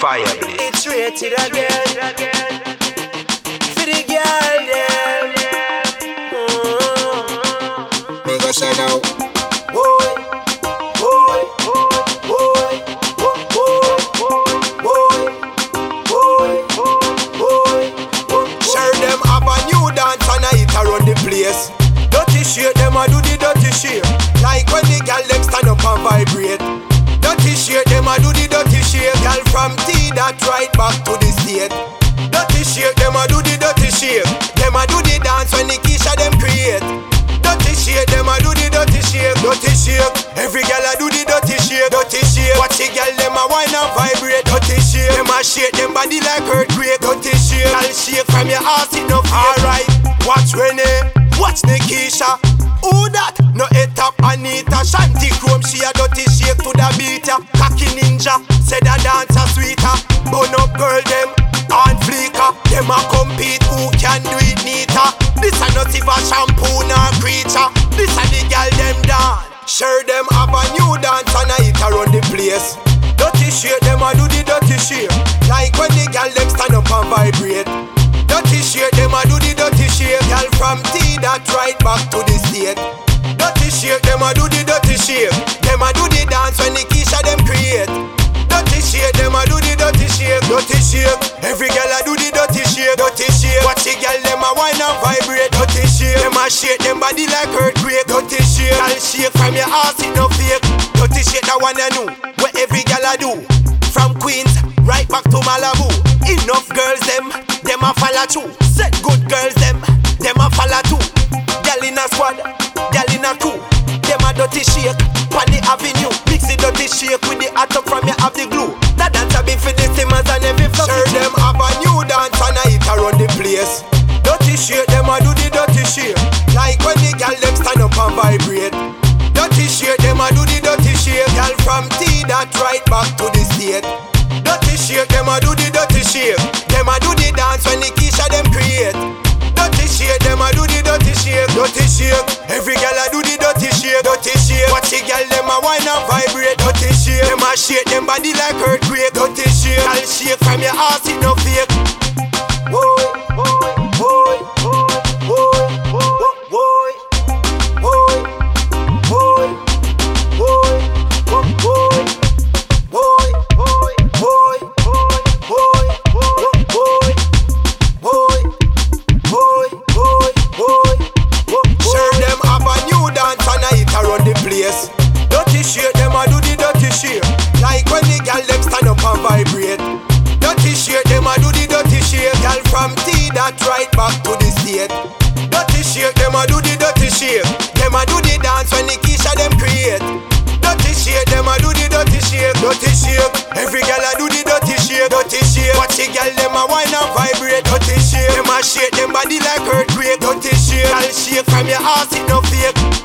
Fire. It's Raytid again. For the girl them. Mm. Me go say now. Boy, boy, boy, boy, boy, boy, boy, boy. Share them a new dance and I hit around the place. Dirty shit, them a do the dirty shit. Like when the gal them stand up and vibrate. A whine and vibrate. Dirty shit, them a shake them body like earthquake. Dirty shit, gal shake from your ass no Alright, watch Renee, watch Nikisha. Who that? No head top Anita. Shanty Chrome, she a dirty shake to the beat ya. Cocky ninja, said a dancer sweeter. Bun up girl them, on fleeker Them a compete, who can do it neater? This a not if a shampoo nor creature. This a the girl them dance Sure them have a new dance and a hit around the place Dirty shit, them a do the dirty shit. Like when the girl them stand up and vibrate. Dirty shit, them a do the dirty shit. Girl from T that right back to the state. Dirty shit, them a do the dirty shit. Them a do the dance when the Keisha them create. Dirty shit, them a do the dirty shit. Dirty shit, every girl a do the dirty shit. Dirty shit, watch the girl them a whine and vibrate. Dirty shit, them a shake them body like earthquake. Dirty shit, girl shake from your ass it back to Malibu. Enough girls them, them a follow too Set good girls them, them a follow too Girl in a squad, girl in a crew. Them a dirty shake, on the avenue. Mix the dirty shake with the hot up from your have the glue. That dance a be for the simmers and every fluffy Sure them have a new dance and a hit around the place. Dirty shake, them a do the dirty shake. Like when the girl them stand up and vibrate. Dirty shake, them a do the dirty shake. Girl from T that right back to the state Dirty shake, them a do the dirty shake Them a do the dance when the Keisha them create Shit, them a do the dirty shit. Like when the gal them stand up and vibrate. Dirty shit, them a do the dirty shit. Gal from T that right back to the state. Dirty shit, them a do the dirty shit. Them a do the dance when the Keisha them create. Dirty shit, them a do the dirty shit. Dirty shit, every gal a do the dirty shit. Dirty shit, watch the gal them a whine and vibrate. Dirty shit, them a shake them body like earthquake. Dirty shit, gal shake from your ass it no fake.